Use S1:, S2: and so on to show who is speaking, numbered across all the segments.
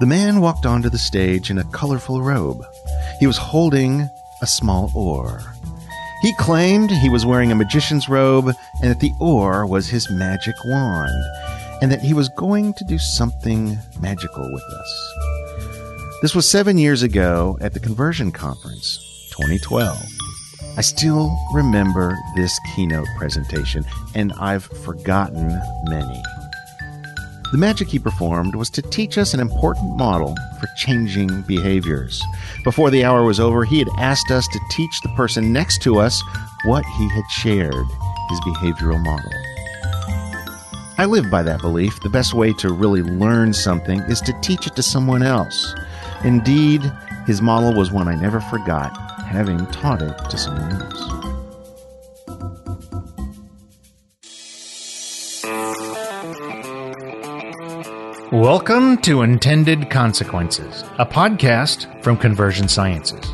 S1: The man walked onto the stage in a colorful robe. He was holding a small oar. He claimed he was wearing a magician's robe and that the oar was his magic wand, and that he was going to do something magical with us. This was seven years ago at the Conversion Conference, 2012. I still remember this keynote presentation, and I've forgotten many. The magic he performed was to teach us an important model for changing behaviors. Before the hour was over, he had asked us to teach the person next to us what he had shared, his behavioral model. I live by that belief. The best way to really learn something is to teach it to someone else. Indeed, his model was one I never forgot, having taught it to someone else.
S2: Welcome to Intended Consequences, a podcast from Conversion Sciences.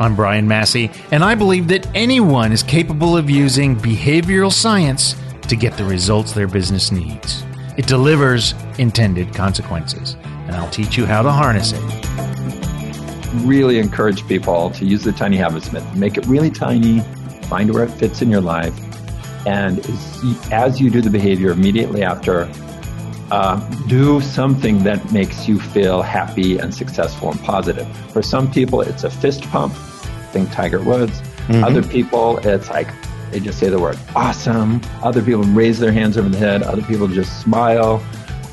S2: I'm Brian Massey, and I believe that anyone is capable of using behavioral science to get the results their business needs. It delivers intended consequences, and I'll teach you how to harness it.
S3: Really encourage people to use the tiny habits method. Make it really tiny, find where it fits in your life, and as you do the behavior immediately after, uh, do something that makes you feel happy and successful and positive. For some people, it's a fist pump. Think Tiger Woods. Mm-hmm. Other people, it's like they just say the word awesome. Other people raise their hands over the head. Other people just smile.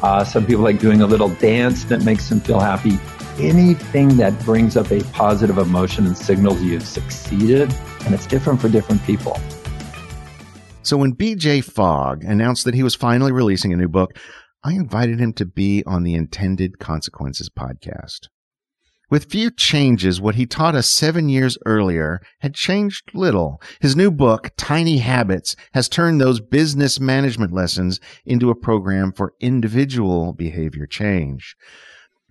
S3: Uh, some people like doing a little dance that makes them feel happy. Anything that brings up a positive emotion and signals you've succeeded, and it's different for different people.
S1: So when BJ Fogg announced that he was finally releasing a new book, I invited him to be on the Intended Consequences podcast. With few changes, what he taught us seven years earlier had changed little. His new book, Tiny Habits, has turned those business management lessons into a program for individual behavior change.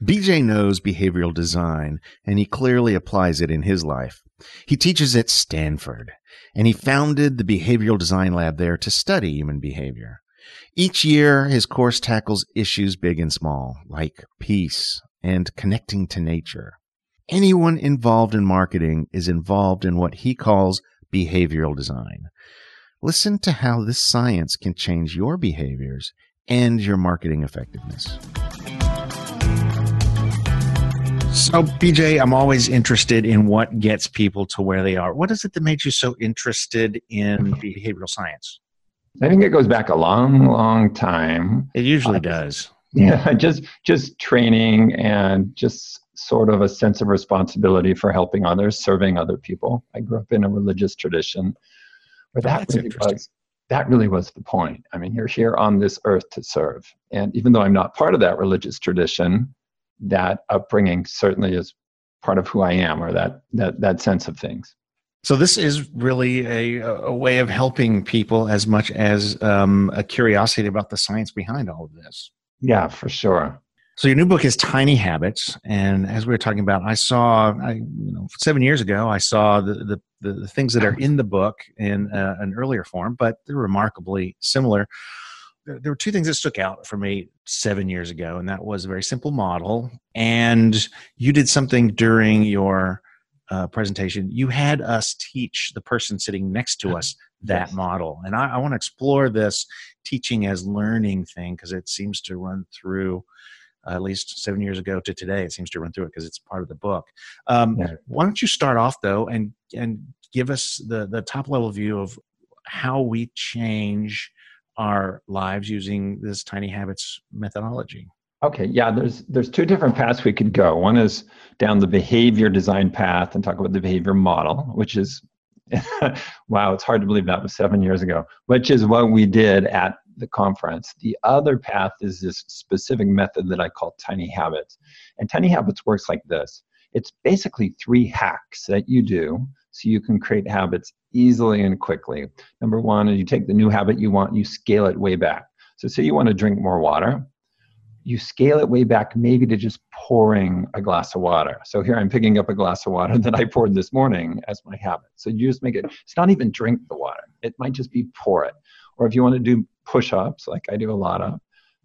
S1: BJ knows behavioral design, and he clearly applies it in his life. He teaches at Stanford, and he founded the Behavioral Design Lab there to study human behavior. Each year, his course tackles issues big and small, like peace and connecting to nature. Anyone involved in marketing is involved in what he calls behavioral design. Listen to how this science can change your behaviors and your marketing effectiveness. So, BJ, I'm always interested in what gets people to where they are. What is it that made you so interested in behavioral science?
S3: I think it goes back a long, long time.
S1: It usually uh, does.
S3: Yeah, just just training and just sort of a sense of responsibility for helping others, serving other people. I grew up in a religious tradition where that oh, really was that really was the point. I mean, you're here on this earth to serve. And even though I'm not part of that religious tradition, that upbringing certainly is part of who I am or that that that sense of things.
S1: So this is really a, a way of helping people as much as um, a curiosity about the science behind all of this.
S3: Yeah, for sure.
S1: So your new book is Tiny Habits, and as we were talking about, I saw, I, you know, seven years ago, I saw the the, the, things that are in the book in uh, an earlier form, but they're remarkably similar. There, there were two things that stuck out for me seven years ago, and that was a very simple model, and you did something during your uh, presentation, you had us teach the person sitting next to us that yes. model. And I, I want to explore this teaching as learning thing because it seems to run through. Uh, at least seven years ago to today, it seems to run through it because it's part of the book. Um, yeah. Why don't you start off though, and and give us the the top level view of how we change our lives using this tiny habits methodology?
S3: Okay, yeah, there's there's two different paths we could go. One is down the behavior design path and talk about the behavior model, which is wow, it's hard to believe that was seven years ago, which is what we did at the conference. The other path is this specific method that I call tiny habits. And tiny habits works like this. It's basically three hacks that you do so you can create habits easily and quickly. Number one is you take the new habit you want, you scale it way back. So say you want to drink more water you scale it way back maybe to just pouring a glass of water. So here I'm picking up a glass of water that I poured this morning as my habit. So you just make it, it's not even drink the water. It might just be pour it. Or if you want to do push ups, like I do a lot of,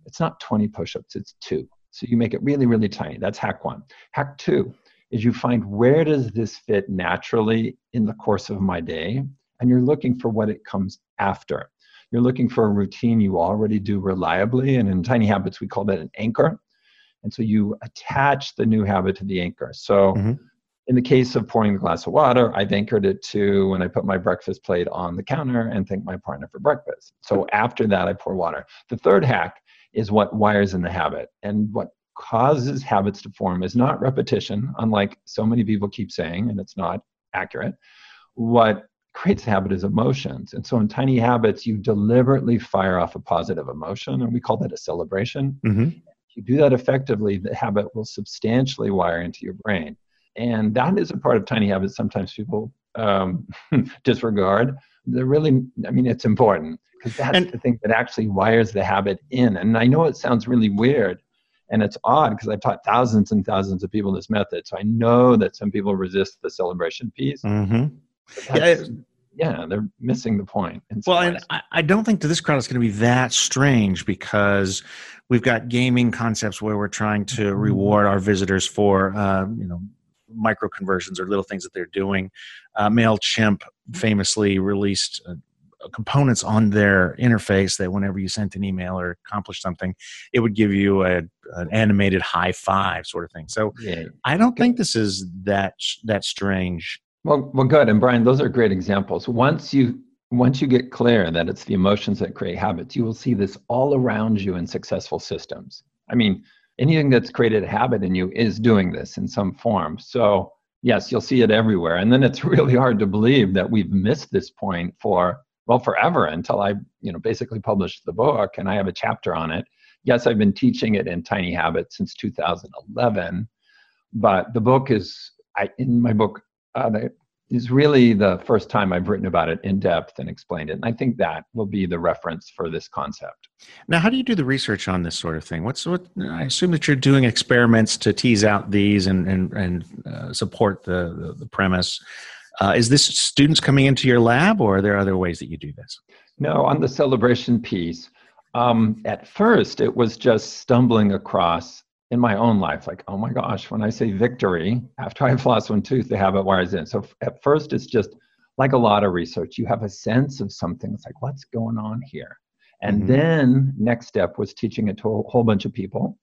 S3: it's not 20 push ups, it's two. So you make it really, really tiny. That's hack one. Hack two is you find where does this fit naturally in the course of my day? And you're looking for what it comes after. You're looking for a routine you already do reliably. And in Tiny Habits, we call that an anchor. And so you attach the new habit to the anchor. So mm-hmm. in the case of pouring the glass of water, I've anchored it to when I put my breakfast plate on the counter and thank my partner for breakfast. So after that, I pour water. The third hack is what wires in the habit. And what causes habits to form is not repetition, unlike so many people keep saying, and it's not accurate. What creates habit is emotions. And so in tiny habits, you deliberately fire off a positive emotion, and we call that a celebration. Mm-hmm. If you do that effectively, the habit will substantially wire into your brain. And that is a part of tiny habits sometimes people um, disregard. They're really, I mean, it's important because that's and, the thing that actually wires the habit in. And I know it sounds really weird and it's odd because I've taught thousands and thousands of people this method. So I know that some people resist the celebration piece. Mm-hmm. Yeah, yeah, they're missing the point.
S1: Well, and I, I don't think to this crowd it's going to be that strange because we've got gaming concepts where we're trying to mm-hmm. reward our visitors for, uh, you know, micro conversions or little things that they're doing. Uh, Mailchimp famously released uh, components on their interface that whenever you sent an email or accomplished something, it would give you a, an animated high five sort of thing. So yeah. I don't think this is that that strange.
S3: Well, well, good. And Brian, those are great examples. Once you once you get clear that it's the emotions that create habits, you will see this all around you in successful systems. I mean, anything that's created a habit in you is doing this in some form. So yes, you'll see it everywhere. And then it's really hard to believe that we've missed this point for well forever until I, you know, basically published the book and I have a chapter on it. Yes, I've been teaching it in Tiny Habits since 2011, but the book is I in my book uh, is really the first time I've written about it in depth and explained it. And I think that will be the reference for this concept.
S1: Now, how do you do the research on this sort of thing? What's what? I assume that you're doing experiments to tease out these and and and uh, support the, the, the premise. Uh, is this students coming into your lab, or are there other ways that you do this?
S3: No, on the celebration piece, um, at first it was just stumbling across in my own life, like, oh my gosh, when I say victory, after I've lost one tooth, the habit wires in. So at first it's just like a lot of research, you have a sense of something. It's like, what's going on here? And mm-hmm. then next step was teaching it to a whole bunch of people.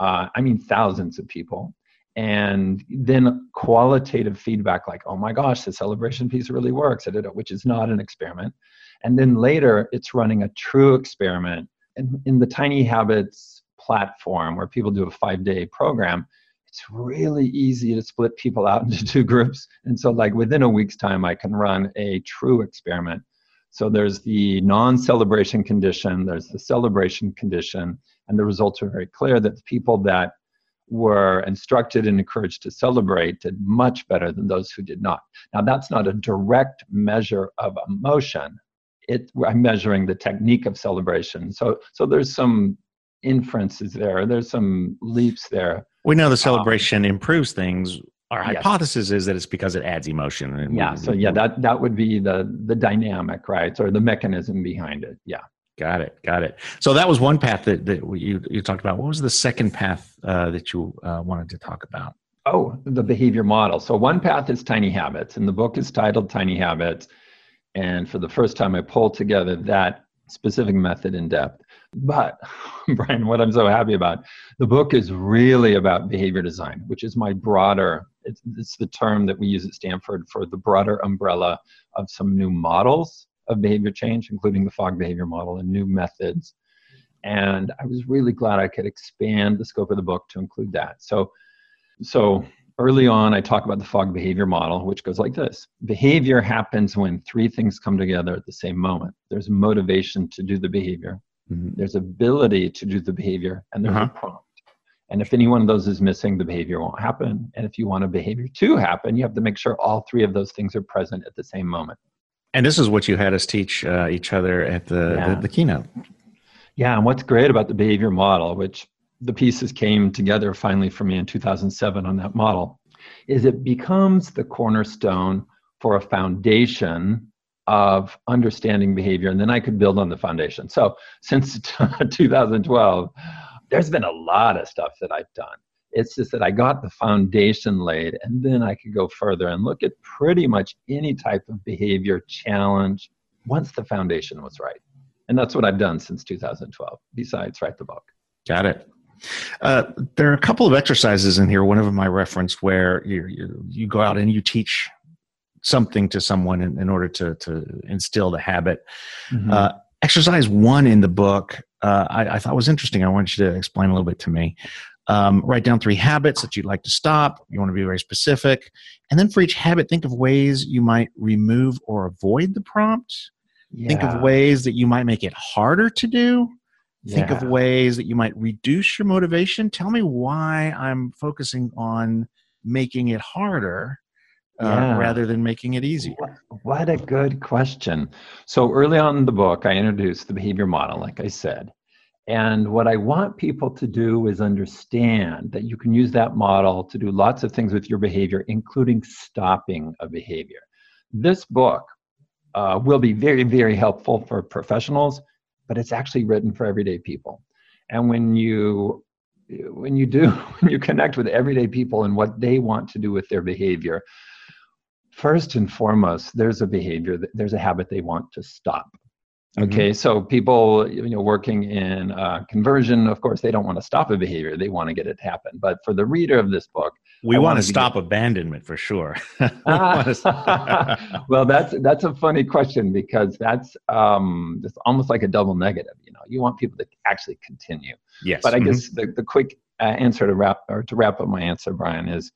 S3: Uh, I mean, thousands of people and then qualitative feedback like oh my gosh the celebration piece really works which is not an experiment and then later it's running a true experiment and in the tiny habits platform where people do a five day program it's really easy to split people out into two groups and so like within a week's time i can run a true experiment so there's the non-celebration condition there's the celebration condition and the results are very clear that the people that were instructed and encouraged to celebrate did much better than those who did not. Now, that's not a direct measure of emotion. It, I'm measuring the technique of celebration. So, so there's some inferences there. There's some leaps there.
S1: We know the um, celebration um, improves things. Our yes. hypothesis is that it's because it adds emotion.
S3: yeah. So yeah, that that would be the the dynamic, right, or the mechanism behind it. Yeah.
S1: Got it. Got it. So that was one path that, that you, you talked about. What was the second path uh, that you uh, wanted to talk about?
S3: Oh, the behavior model. So one path is tiny habits, and the book is titled Tiny Habits. And for the first time, I pulled together that specific method in depth. But, Brian, what I'm so happy about, the book is really about behavior design, which is my broader, it's, it's the term that we use at Stanford for the broader umbrella of some new models of behavior change, including the Fogg behavior model and new methods. And I was really glad I could expand the scope of the book to include that. So, so early on, I talk about the Fogg behavior model, which goes like this Behavior happens when three things come together at the same moment there's motivation to do the behavior, mm-hmm. there's ability to do the behavior, and there's uh-huh. a prompt. And if any one of those is missing, the behavior won't happen. And if you want a behavior to happen, you have to make sure all three of those things are present at the same moment.
S1: And this is what you had us teach uh, each other at the, yeah. the, the keynote.
S3: Yeah, and what's great about the behavior model, which the pieces came together finally for me in 2007 on that model, is it becomes the cornerstone for a foundation of understanding behavior, and then I could build on the foundation. So since 2012, there's been a lot of stuff that I've done. It's just that I got the foundation laid and then I could go further and look at pretty much any type of behavior challenge once the foundation was right. And that's what I've done since 2012, besides write the book.
S1: Got it. Uh, there are a couple of exercises in here. One of them I referenced where you, you, you go out and you teach something to someone in, in order to, to instill the habit. Mm-hmm. Uh, exercise one in the book uh, I, I, thought was interesting. I want you to explain a little bit to me. Um, write down three habits that you'd like to stop. You want to be very specific. And then for each habit, think of ways you might remove or avoid the prompt. Yeah. Think of ways that you might make it harder to do. Think of ways that you might reduce your motivation. Tell me why I'm focusing on making it harder uh, yeah. rather than making it easier?
S3: What a good question. So, early on in the book, I introduced the behavior model, like I said. And what I want people to do is understand that you can use that model to do lots of things with your behavior, including stopping a behavior. This book uh, will be very, very helpful for professionals, but it's actually written for everyday people. And when you when you do when you connect with everyday people and what they want to do with their behavior first and foremost there's a behavior there's a habit they want to stop. Okay mm-hmm. so people you know working in uh, conversion of course they don't want to stop a behavior they want to get it to happen. But for the reader of this book
S1: we want to stop abandonment for sure.
S3: Well that's that's a funny question because that's um it's almost like a double negative you know? You want people to actually continue.
S1: Yes.
S3: But i mm-hmm. guess the, the quick uh, answer to wrap or to wrap up my answer brian is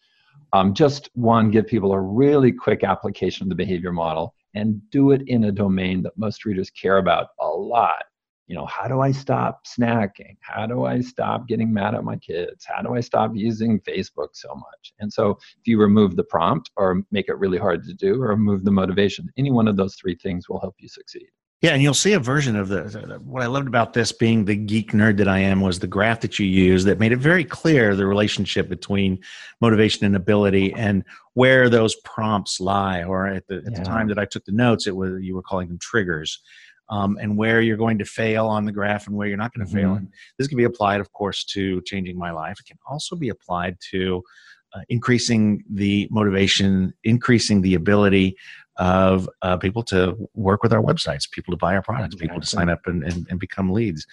S3: um, just one, give people a really quick application of the behavior model and do it in a domain that most readers care about a lot. You know, how do I stop snacking? How do I stop getting mad at my kids? How do I stop using Facebook so much? And so, if you remove the prompt or make it really hard to do or remove the motivation, any one of those three things will help you succeed.
S1: Yeah, and you'll see a version of the. What I loved about this, being the geek nerd that I am, was the graph that you used that made it very clear the relationship between motivation and ability, and where those prompts lie. Or at the, at yeah. the time that I took the notes, it was you were calling them triggers, um, and where you're going to fail on the graph and where you're not going to mm-hmm. fail. And this can be applied, of course, to changing my life. It can also be applied to uh, increasing the motivation, increasing the ability of uh, people to work with our websites, people to buy our products, exactly. people to sign up and, and, and become leads.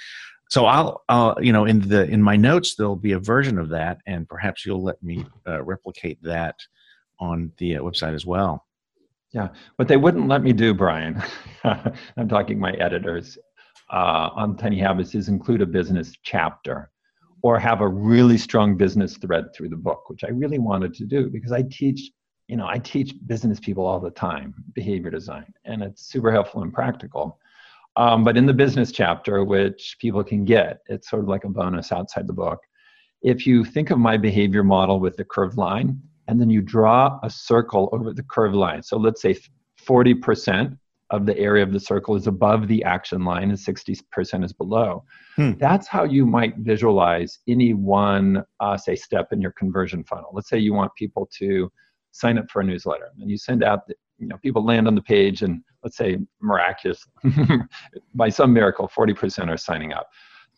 S1: So I'll, I'll, you know, in the in my notes there'll be a version of that, and perhaps you'll let me uh, replicate that on the uh, website as well.
S3: Yeah, what they wouldn't let me do, Brian, I'm talking my editors uh, on Tiny Habits, is include a business chapter or have a really strong business thread through the book, which I really wanted to do because I teach you know, I teach business people all the time behavior design, and it's super helpful and practical. Um, but in the business chapter, which people can get, it's sort of like a bonus outside the book. If you think of my behavior model with the curved line, and then you draw a circle over the curved line. So let's say 40% of the area of the circle is above the action line and 60% is below. Hmm. That's how you might visualize any one, uh, say, step in your conversion funnel. Let's say you want people to sign up for a newsletter. And you send out the, you know people land on the page and let's say miraculous by some miracle 40% are signing up.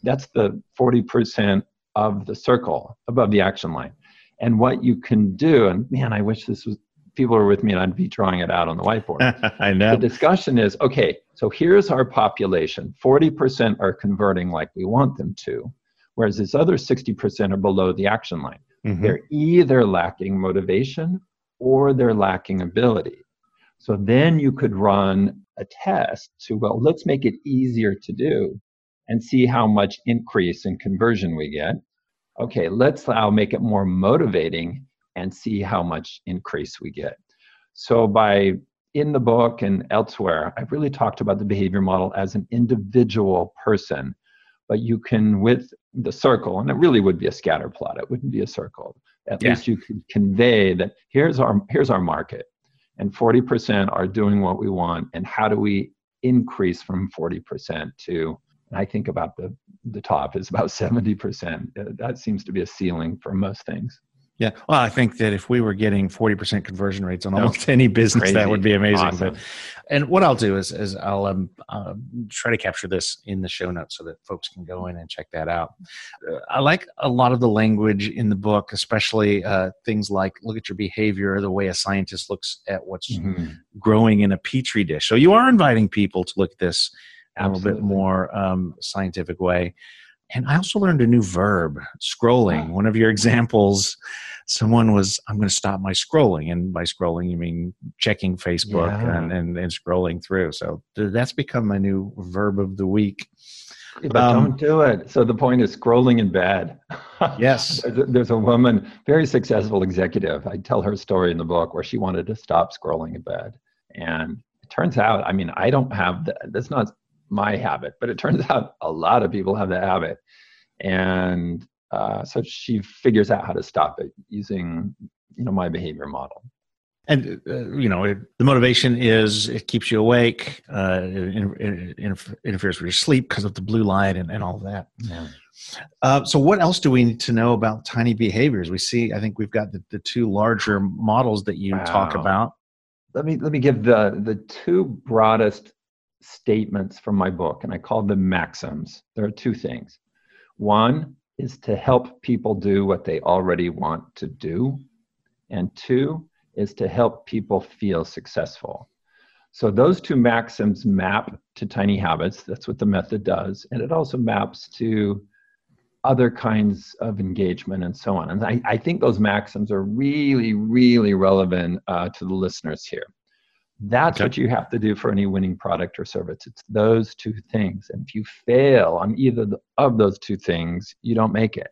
S3: That's the 40% of the circle above the action line. And what you can do and man i wish this was people were with me and i'd be drawing it out on the whiteboard.
S1: I know.
S3: The discussion is okay so here's our population. 40% are converting like we want them to whereas this other 60% are below the action line. Mm-hmm. they're either lacking motivation or they're lacking ability. So then you could run a test to, well, let's make it easier to do and see how much increase in conversion we get. Okay, let's now make it more motivating and see how much increase we get. So by in the book and elsewhere, I've really talked about the behavior model as an individual person, but you can with the circle, and it really would be a scatter plot. It wouldn't be a circle at yeah. least you can convey that here's our here's our market and 40% are doing what we want and how do we increase from 40% to i think about the the top is about 70% uh, that seems to be a ceiling for most things
S1: Yeah. Well, I think that if we were getting 40% conversion rates on almost any business,
S3: Crazy.
S1: that would be amazing.
S3: Awesome.
S1: But, and what I'll do is, is I'll um, uh, try to capture this in the show notes so that folks can go in and check that out. Uh, I like a lot of the language in the book, especially uh, things like look at your behavior, the way a scientist looks at what's
S3: Mhm.
S1: growing in a petri dish. So you are inviting people to look at this in a little bit more um, scientific way. And I also learned a new verb, scrolling. One of your examples, someone was, I'm going to stop my scrolling. And by scrolling, you mean checking Facebook
S3: Yeah.
S1: and, and, and scrolling through. So that's become my new verb of the week.
S3: But
S1: Um,
S3: don't do it. So the point is scrolling in bed.
S1: Yes.
S3: there's, a, there's a woman, very successful executive. I tell her story in the book where she wanted to stop scrolling in bed, and it turns out, I mean, I don't have that. That's not my habit, but it turns out a lot of people have the habit, and uh, so she figures out how to stop it using, you know, my behavior model.
S1: And, uh, you know, it, the motivation is it keeps you awake, uh, it, it, interferes with your sleep because of the blue light and, and all of that.
S3: Yeah.
S1: Uh, so, what else do we need to know about tiny behaviors? We see, I think we've got the, the two larger models that you talk about.
S3: let me let me give the the two broadest statements from my book and i call them maxims. There are two things. One is to help people do what they already want to do and two is to help people feel successful. So those two maxims map to tiny habits. That's what the method does. And it also maps to other kinds of engagement and so on. And I, I think those maxims are really, really relevant uh, to the listeners here. That's
S1: Okay.
S3: what you have to do for any winning product or service. It's those two things. And if you fail on either of those two things, you don't make it.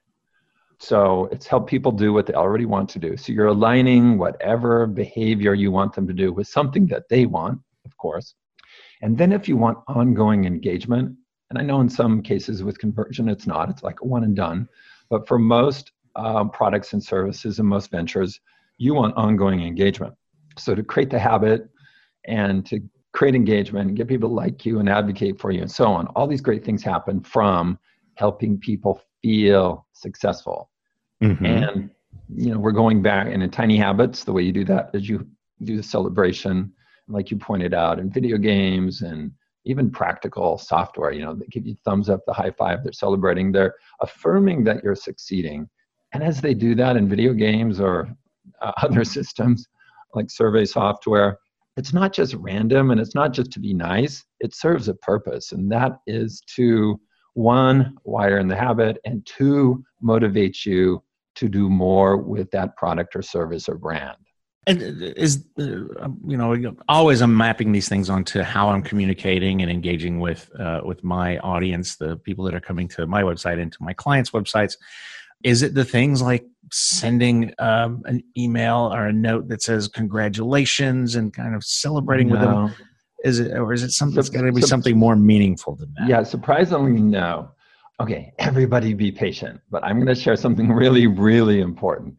S3: So it's help people do what they already want to do. So you're aligning whatever behavior you want them to do with something that they want, of course. And then if you want ongoing engagement, and I know in some cases with conversion it's not, it's like a one and done. But for most um, products and services and most ventures, you want ongoing engagement. So to create the habit and to create engagement and get people to like you and advocate for you and so on, all these great things happen from helping people feel successful.
S1: Mhm.
S3: And you know, we're going back and in tiny habits, the way you do that is you do the celebration, like you pointed out, in video games and even practical software. You know, they give you thumbs up, the high five, they're celebrating, they're affirming that you're succeeding. And as they do that in video games or uh, other systems like survey software, it's not just random and it's not just to be nice, it serves a purpose. And that is to one, wire in the habit, and two, motivate you to do more with that product or service or brand.
S1: And is uh, you know always I'm mapping these things onto how I'm communicating and engaging with uh, with my audience, the people that are coming to my website and to my clients' websites. Is it the things like sending um, an email or a note that says congratulations and kind of celebrating with them? Is it or is it something that's going to be something more meaningful than that?
S3: Yeah, surprisingly, no. Okay, everybody be patient, but I'm going to share something really, really important.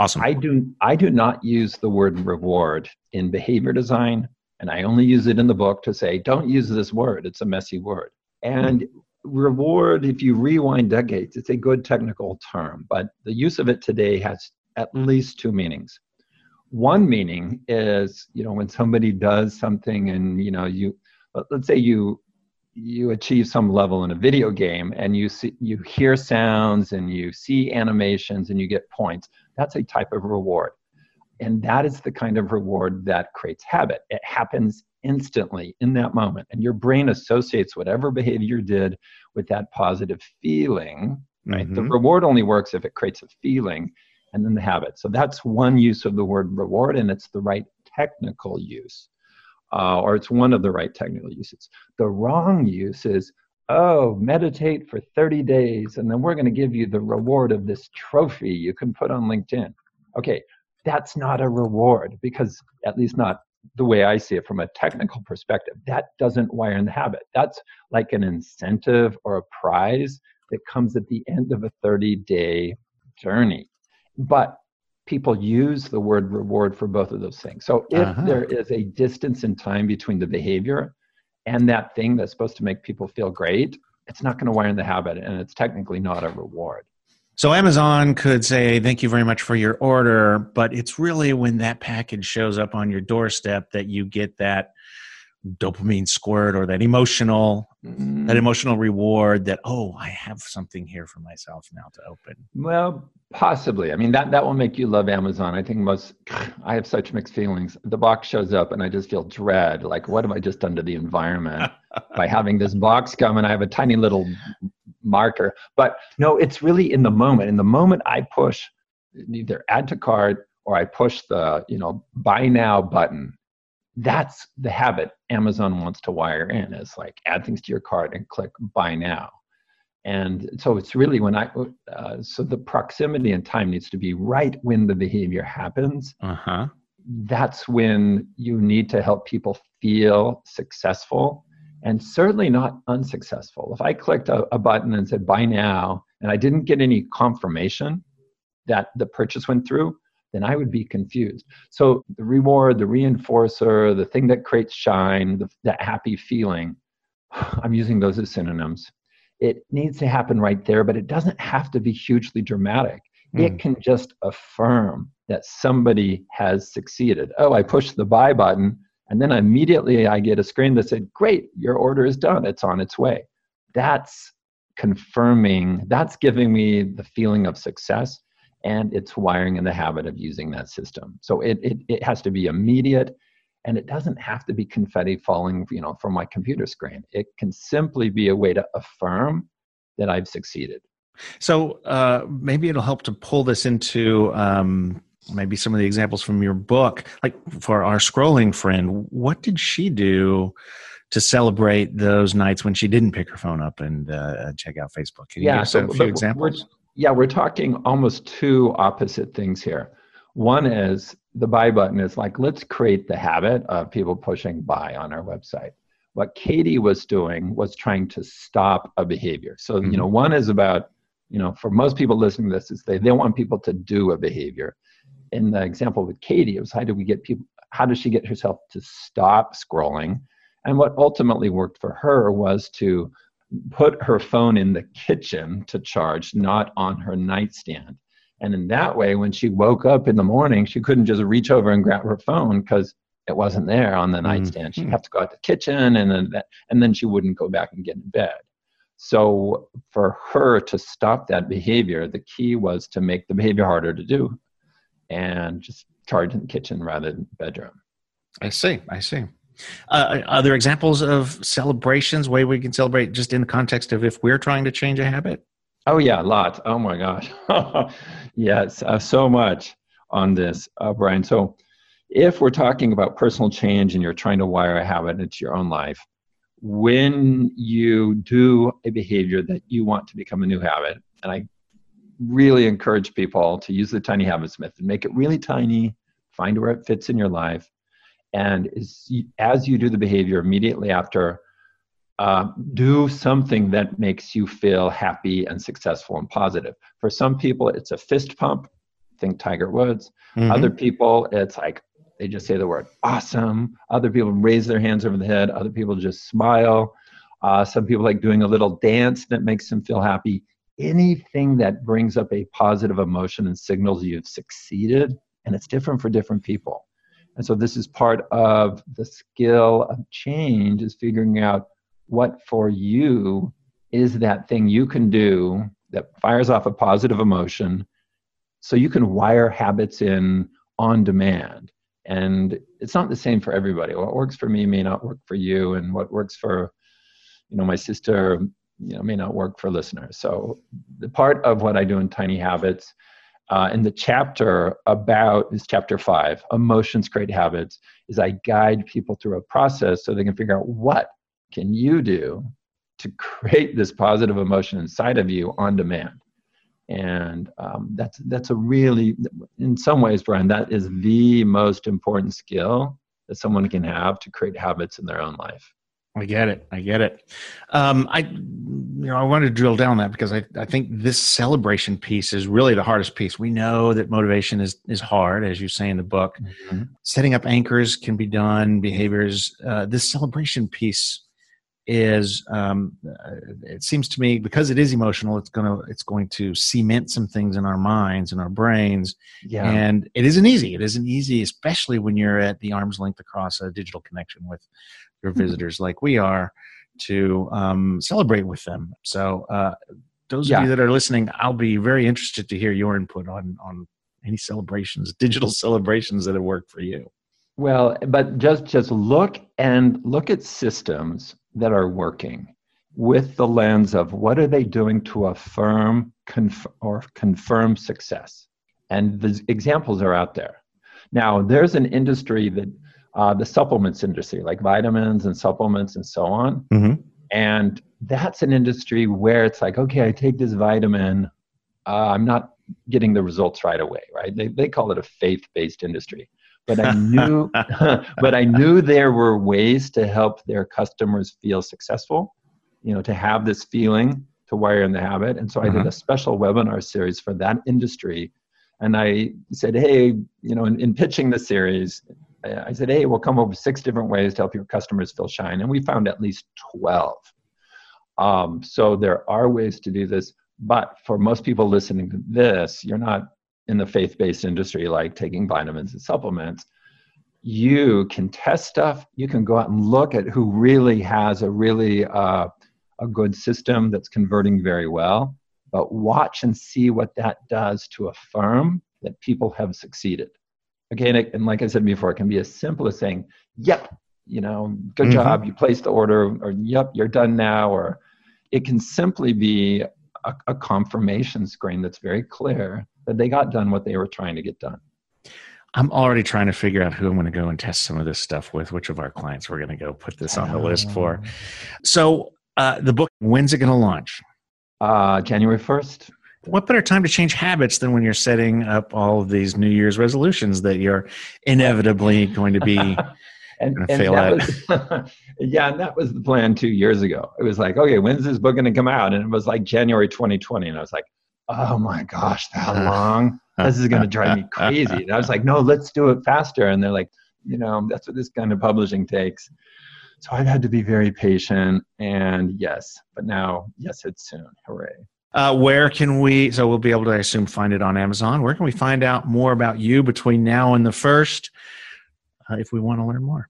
S1: Awesome.
S3: I do I do not use the word reward in behavior design, and I only use it in the book to say don't use this word. It's a messy word. And reward, if you rewind decades, it's a good technical term, but the use of it today has at least two meanings. One meaning is, you know, when somebody does something and you know you let- let's say you you achieve some level in a video game and you see you hear sounds and you see animations and you get points that's a type of reward and that is the kind of reward that creates habit it happens instantly in that moment and your brain associates whatever behavior you did with that positive feeling right the
S1: Mhm.
S3: reward only works if it creates a feeling and then the habit so that's one use of the word reward and it's the right technical use uh, or it's one of the right technical uses. The wrong use is, oh, meditate for 30 days, and then we're going to give you the reward of this trophy you can put on LinkedIn. Okay, that's not a reward because, at least not the way I see it from a technical perspective, that doesn't wire in the habit. That's like an incentive or a prize that comes at the end of a 30 day journey. But people use the word reward for both of those things. So if
S1: Uh-huh.
S3: there is a distance in time between the behavior and that thing that's supposed to make people feel great, it's not going to wire in the habit and it's technically not a reward.
S1: So Amazon could say, thank you very much for your order, but it's really when that package shows up on your doorstep that you get that dopamine squirt or that emotional mm. that emotional reward that oh i have something here for myself now to open.
S3: Well possibly. I mean that that will make you love amazon. I think most i have such mixed feelings. The box shows up and i just feel dread. Like what have i just done to the environment? By having this box come and i have a tiny little marker but no it's really in the moment in the moment i push either add to cart or i push the you know buy now button that's the habit Amazon wants to wire in is like add things to your cart and click buy now. And so it's really when I, uh, so the proximity and time needs to be right when the behavior happens. Uh-huh. That's when you need to help people feel successful and certainly not unsuccessful. If I clicked a, a button and said buy now and I didn't get any confirmation that the purchase went through, then I would be confused. So the reward, the reinforcer, the thing that creates shine, the, that happy feeling, I'm using those as synonyms. It needs to happen right there, but it doesn't have to be hugely dramatic. Mm. It can just affirm that somebody has succeeded. Oh, I pushed the buy button, and then immediately I get a screen that said, Great, your order is done. It's on its way. That's confirming, that's giving me the feeling of success and it's wiring in the habit of using that system. So it, it, it has to be immediate and it doesn't have to be confetti falling you know from my computer screen. It can simply be a way to affirm that I've succeeded.
S1: So uh, maybe it'll help to pull this into um, maybe some of the examples from your book. Like for our scrolling friend, what did she do? to celebrate those nights when she didn't pick her phone up and uh, check out Facebook. Can you yeah, give us so, a few examples?
S3: yeah, we're talking almost two opposite things here. One is the buy button is like, let's create the habit of people pushing buy on our website. What Katie was doing was trying to stop a behavior. So, mm-hmm. you know, one is about, you know, for most people listening to this, is they, they want people to do a behavior. In the example with Katie, it was how do we get people, how does she get herself to stop scrolling? And what ultimately worked for her was to put her phone in the kitchen to charge, not on her nightstand. And in that way, when she woke up in the morning, she couldn't just reach over and grab her phone because it wasn't there on the mm-hmm. nightstand. She'd have to go out to the kitchen, and then that, and then she wouldn't go back and get in bed. So for her to stop that behavior, the key was to make the behavior harder to do, and just charge in the kitchen rather than bedroom.
S1: I see. I see. Uh, other examples of celebrations, way we can celebrate just in the context of if we're trying to change a habit?
S3: Oh, yeah, a lot. Oh, my gosh. yes, uh, so much on this, uh, Brian. So, if we're talking about personal change and you're trying to wire a habit into your own life, when you do a behavior that you want to become a new habit, and I really encourage people to use the tiny habits method, make it really tiny, find where it fits in your life, and as you, as you do the behavior immediately after uh, do something that makes you feel happy and successful and positive. For some people it's a fist pump. Think tiger woods. Mm-hmm. other people it's like they just say the word awesome. Other people raise their hands over the head. Other people just smile. Uh, some people like doing a little dance that makes them feel happy anything that brings up a positive emotion and signals you've succeeded and it's different for different people and so this is part of the skill of change is figuring out what for you is that thing you can do that fires off a positive emotion so you can wire habits in on demand. And it's not the same for everybody. What works for me may not work for you, and what works for you know my sister you know may not work for listeners. So the part of what I do in Tiny Habits uh, in the chapter about is chapter five emotions create habits is i guide people through a process so they can figure out what can you do to create this positive emotion inside of you on demand and um, that's that's a really in some ways brian that is the most important skill that someone can have to create habits in their own life
S1: I get it. I get it. Um, I, you know, I want to drill down that because I, I think this celebration piece is really the hardest piece. We know that motivation is is hard, as you say in the book. Mm-hmm. Setting up anchors can be done. Behaviors. Uh, this celebration piece is um, uh, it seems to me because it is emotional it's going to it's going to cement some things in our minds and our brains
S3: Yeah.
S1: and it isn't easy it isn't easy especially when you're at the arm's length across a digital connection with your visitors like we are to um, celebrate with them so uh, those
S3: Yeah.
S1: of you that are listening i'll be very interested to hear your input on on any celebrations digital celebrations that have worked for you
S3: Well, but just just look and look at systems that are working with the lens of what are they doing to affirm conf- or confirm success, and the examples are out there. Now, there's an industry that uh, the supplements industry, like vitamins and supplements and so on,
S1: Mhm.
S3: and that's an industry where it's like, okay, I take this vitamin, uh, I'm not getting the results right away, right? They they call it a faith-based industry but I knew, but I knew there were ways to help their customers feel successful, you know, to have this feeling to wire in the habit. And so I did a special webinar series for that industry. And I said, hey, you know, in, in pitching the series, I said, hey, we'll come up with six different ways to help your customers feel shine. And we found at least 12. Um, so there are ways to do this. But for most people listening to this, you're not in the faith-based industry like taking vitamins and supplements you can test stuff you can go out and look at who really has a really uh, a good system that's converting very well but watch and see what that does to affirm that people have succeeded again it, and like i said before it can be as simple as saying yep you know good
S1: Mhm.
S3: job you placed the order or yep you're done now or it can simply be a, a confirmation screen that's very clear that they got done what they were trying to get done.
S1: I'm already trying to figure out who I'm going to go and test some of this stuff with, which of our clients we're going to go put this on the list for. So, uh, the book, when's it going to launch?
S3: Uh, January 1st.
S1: What better time to change habits than when you're setting up all of these New Year's resolutions that you're inevitably going to be?
S3: and,
S1: Gonna
S3: and
S1: fail at
S3: was, yeah, and that was the plan two years ago. It was like, okay, when's this book going to come out? And it was like January 2020. And I was like, oh my gosh, that uh-huh. long? This is going to drive me crazy. And I was like, no, let's do it faster. And they're like, you know, that's what this kind of publishing takes. So I've had to be very patient. And yes, but now, yes, it's soon. Hooray.
S1: Uh, where can we? So we'll be able to, I assume, find it on Amazon. Where can we find out more about you between now and the first, uh, if we want to learn more?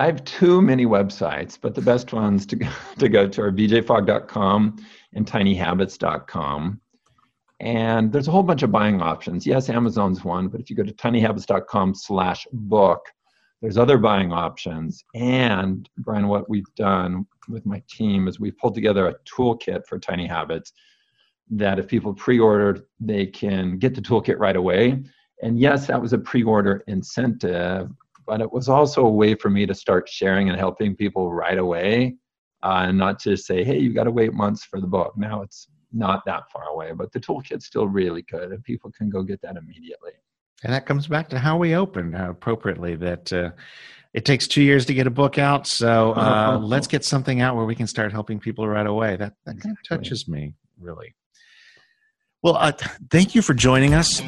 S3: I have too many websites, but the best ones to go, to go to are bjfogg.com and tinyhabits.com. And there's a whole bunch of buying options. Yes, Amazon's one, but if you go to tinyhabits.com slash book, there's other buying options. And Brian, what we've done with my team is we've pulled together a toolkit for Tiny Habits that if people pre-order, they can get the toolkit right away. And yes, that was a pre-order incentive, but it was also a way for me to start sharing and helping people right away, uh, and not just say, "Hey, you got to wait months for the book." Now it's not that far away, but the toolkit's still really good, and people can go get that immediately.
S1: And that comes back to how we opened uh, appropriately. That uh, it takes two years to get a book out, so uh, let's get something out where we can start helping people right away. That that kind of touches me really. Well, uh, thank you for joining us.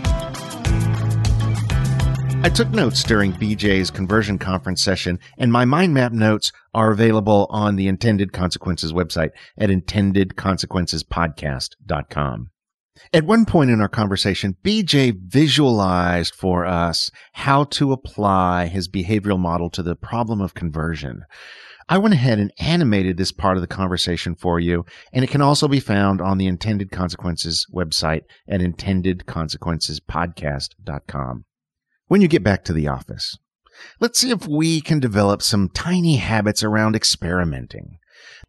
S1: I took notes during BJ's conversion conference session, and my mind map notes are available on the Intended Consequences website at intendedconsequencespodcast.com. At one point in our conversation, BJ visualized for us how to apply his behavioral model to the problem of conversion. I went ahead and animated this part of the conversation for you, and it can also be found on the Intended Consequences website at intendedconsequencespodcast.com. When you get back to the office, let's see if we can develop some tiny habits around experimenting.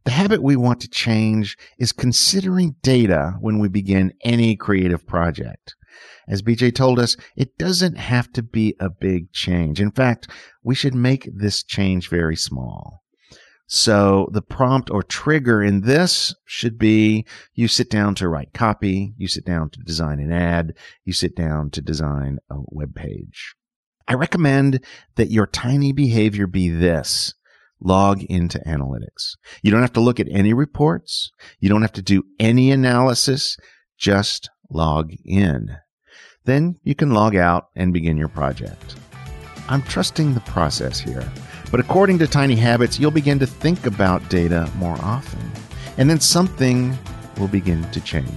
S1: The habit we want to change is considering data when we begin any creative project. As BJ told us, it doesn't have to be a big change. In fact, we should make this change very small. So the prompt or trigger in this should be you sit down to write copy, you sit down to design an ad, you sit down to design a web page. I recommend that your tiny behavior be this log into analytics. You don't have to look at any reports. You don't have to do any analysis. Just log in. Then you can log out and begin your project. I'm trusting the process here. But according to Tiny Habits, you'll begin to think about data more often. And then something will begin to change.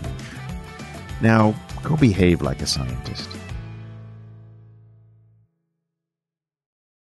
S1: Now, go behave like a scientist.